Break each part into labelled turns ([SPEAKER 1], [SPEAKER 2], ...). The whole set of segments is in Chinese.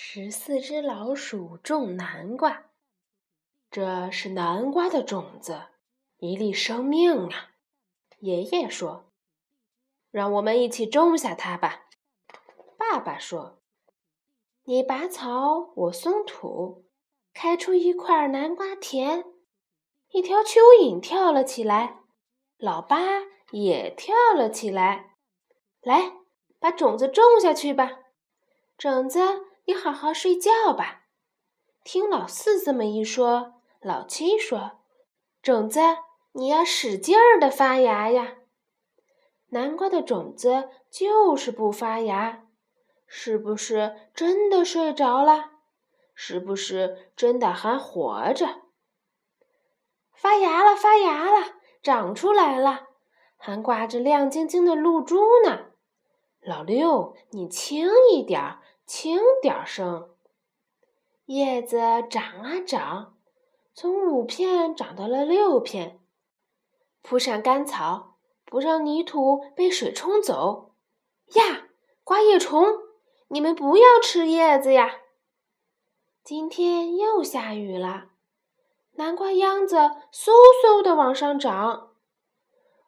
[SPEAKER 1] 十四只老鼠种南瓜，这是南瓜的种子，一粒生命啊！爷爷说：“让我们一起种下它吧。”爸爸说：“你拔草，我松土，开出一块南瓜田。”一条蚯蚓跳了起来，老八也跳了起来。来，把种子种下去吧，种子。你好好睡觉吧。听老四这么一说，老七说：“种子，你要使劲儿的发芽呀。”南瓜的种子就是不发芽，是不是真的睡着了？是不是真的还活着？发芽了，发芽了，长出来了，还挂着亮晶晶的露珠呢。老六，你轻一点儿。轻点声，叶子长啊长，从五片长到了六片。铺上干草，不让泥土被水冲走。呀，刮叶虫，你们不要吃叶子呀！今天又下雨了，南瓜秧子嗖嗖的往上涨，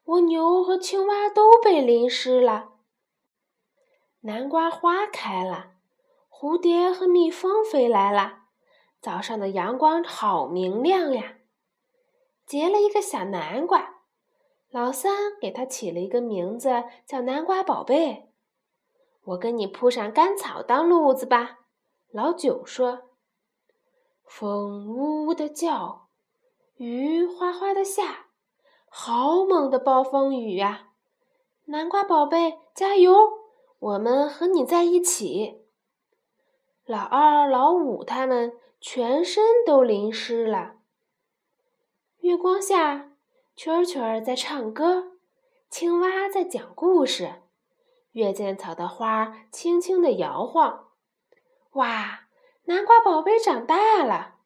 [SPEAKER 1] 蜗牛和青蛙都被淋湿了。南瓜花开了。蝴蝶和蜜蜂飞来了，早上的阳光好明亮呀！结了一个小南瓜，老三给它起了一个名字，叫南瓜宝贝。我给你铺上干草当路子吧。老九说：“风呜呜的叫，雨哗哗的下，好猛的暴风雨呀！南瓜宝贝，加油！我们和你在一起。”老二、老五他们全身都淋湿了。月光下，蛐蛐儿在唱歌，青蛙在讲故事，月见草的花轻轻地摇晃。哇，南瓜宝贝长大了！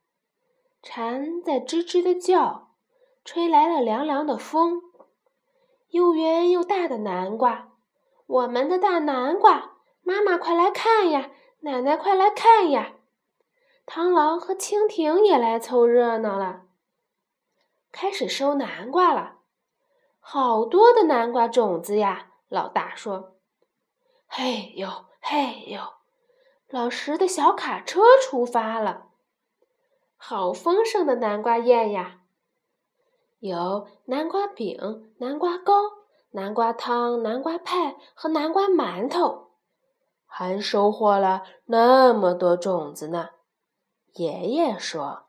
[SPEAKER 1] 蝉在吱吱地叫，吹来了凉凉的风。又圆又大的南瓜，我们的大南瓜，妈妈快来看呀！奶奶，快来看呀！螳螂和蜻蜓也来凑热闹了，开始收南瓜了。好多的南瓜种子呀！老大说：“嘿呦，嘿呦！”老十的小卡车出发了，好丰盛的南瓜宴呀！有南瓜饼、南瓜糕、南瓜汤、南瓜派和南瓜馒头。还收获了那么多种子呢，爷爷说。